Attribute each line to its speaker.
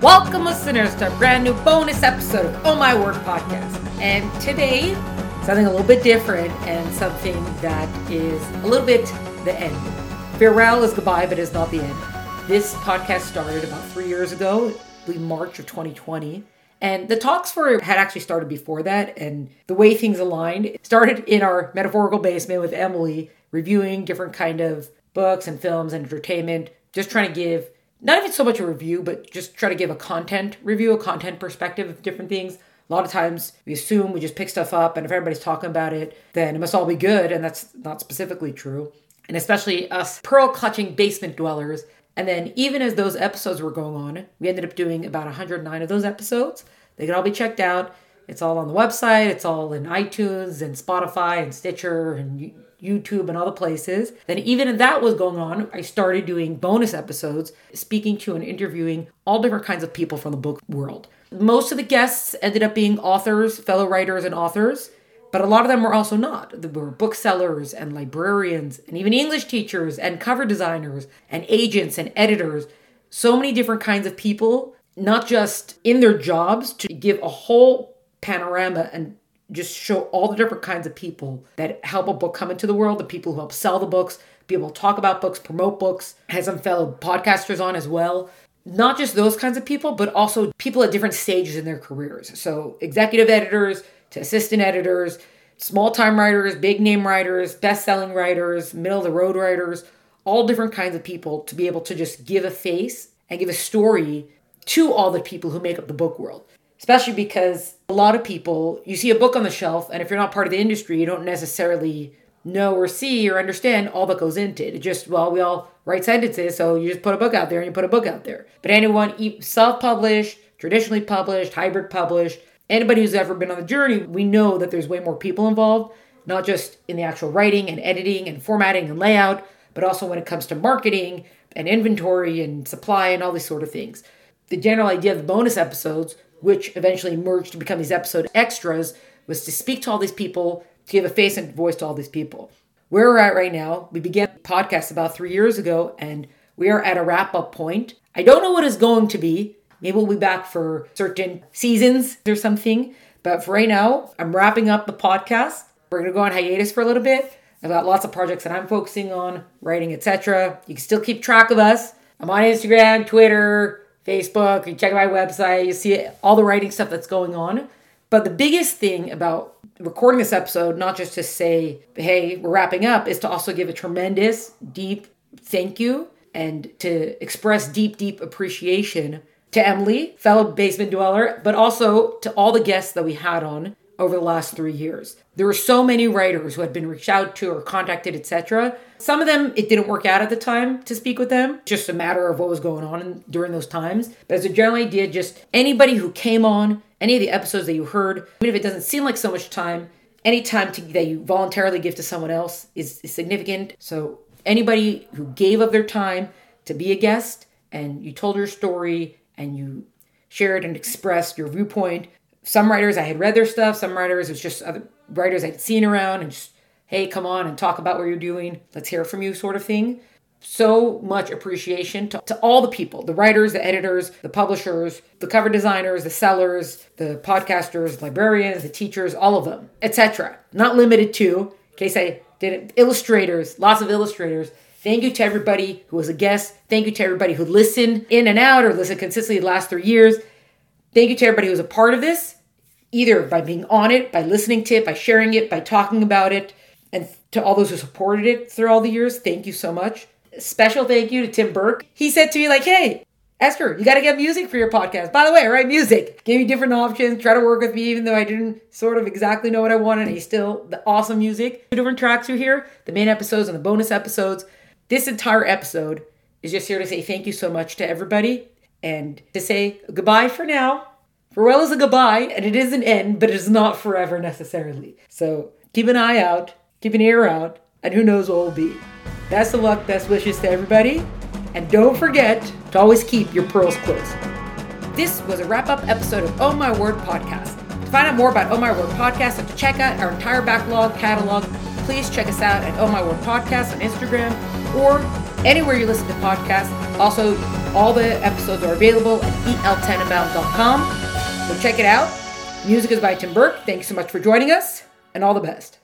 Speaker 1: Welcome, listeners, to a brand new bonus episode of Oh My Word podcast. And today, something a little bit different and something that is a little bit the end. Farewell is goodbye, but is not the end. This podcast started about three years ago, March of 2020. And the talks for had actually started before that. And the way things aligned started in our metaphorical basement with Emily, reviewing different kind of books and films and entertainment, just trying to give not even so much a review, but just try to give a content review, a content perspective of different things. A lot of times we assume we just pick stuff up, and if everybody's talking about it, then it must all be good, and that's not specifically true. And especially us pearl clutching basement dwellers. And then, even as those episodes were going on, we ended up doing about 109 of those episodes. They can all be checked out. It's all on the website, it's all in iTunes and Spotify and Stitcher and YouTube and other places. Then, even that was going on, I started doing bonus episodes, speaking to and interviewing all different kinds of people from the book world. Most of the guests ended up being authors, fellow writers, and authors, but a lot of them were also not. There were booksellers and librarians, and even English teachers, and cover designers, and agents, and editors. So many different kinds of people, not just in their jobs, to give a whole panorama and just show all the different kinds of people that help a book come into the world, the people who help sell the books, be able to talk about books, promote books, had some fellow podcasters on as well. Not just those kinds of people, but also people at different stages in their careers. So, executive editors to assistant editors, small time writers, big name writers, best selling writers, middle of the road writers, all different kinds of people to be able to just give a face and give a story to all the people who make up the book world especially because a lot of people, you see a book on the shelf, and if you're not part of the industry, you don't necessarily know or see or understand all that goes into it. It just, well, we all write sentences, so you just put a book out there and you put a book out there. But anyone self published, traditionally published, hybrid published, anybody who's ever been on the journey, we know that there's way more people involved, not just in the actual writing and editing and formatting and layout, but also when it comes to marketing and inventory and supply and all these sort of things. The general idea of the bonus episodes which eventually merged to become these episode extras, was to speak to all these people, to give a face and voice to all these people. Where we're at right now, we began podcast about three years ago, and we are at a wrap up point. I don't know what it's going to be. Maybe we'll be back for certain seasons or something. But for right now, I'm wrapping up the podcast. We're to go on hiatus for a little bit. I've got lots of projects that I'm focusing on, writing, etc. You can still keep track of us. I'm on Instagram, Twitter, Facebook, you check my website, you see all the writing stuff that's going on. But the biggest thing about recording this episode, not just to say, hey, we're wrapping up, is to also give a tremendous, deep thank you and to express deep, deep appreciation to Emily, fellow basement dweller, but also to all the guests that we had on over the last three years. There were so many writers who had been reached out to or contacted, etc. Some of them, it didn't work out at the time to speak with them, just a matter of what was going on in, during those times. But as a general idea, just anybody who came on, any of the episodes that you heard, even if it doesn't seem like so much time, any time to, that you voluntarily give to someone else is, is significant. So anybody who gave of their time to be a guest and you told your story and you shared and expressed your viewpoint some writers I had read their stuff, some writers it was just other writers I'd seen around and just, hey, come on and talk about what you're doing. Let's hear from you, sort of thing. So much appreciation to, to all the people the writers, the editors, the publishers, the cover designers, the sellers, the podcasters, librarians, the teachers, all of them, etc. Not limited to, in case I didn't, illustrators, lots of illustrators. Thank you to everybody who was a guest. Thank you to everybody who listened in and out or listened consistently the last three years. Thank you to everybody who was a part of this, either by being on it, by listening to it, by sharing it, by talking about it, and to all those who supported it through all the years. Thank you so much. Special thank you to Tim Burke. He said to me, like, hey, Esther, you got to get music for your podcast. By the way, I write music. Gave me different options, try to work with me, even though I didn't sort of exactly know what I wanted. He's still the awesome music. Two different tracks you hear the main episodes and the bonus episodes. This entire episode is just here to say thank you so much to everybody and to say goodbye for now. Farewell is a goodbye, and it is an end, but it is not forever necessarily. So keep an eye out, keep an ear out, and who knows what will be. Best of luck, best wishes to everybody, and don't forget to always keep your pearls close. This was a wrap up episode of Oh My Word podcast. To find out more about Oh My Word podcast and to check out our entire backlog catalog, please check us out at Oh My Word podcast on Instagram or anywhere you listen to podcasts. Also, All the episodes are available at eltenenbaum.com. So check it out. Music is by Tim Burke. Thanks so much for joining us, and all the best.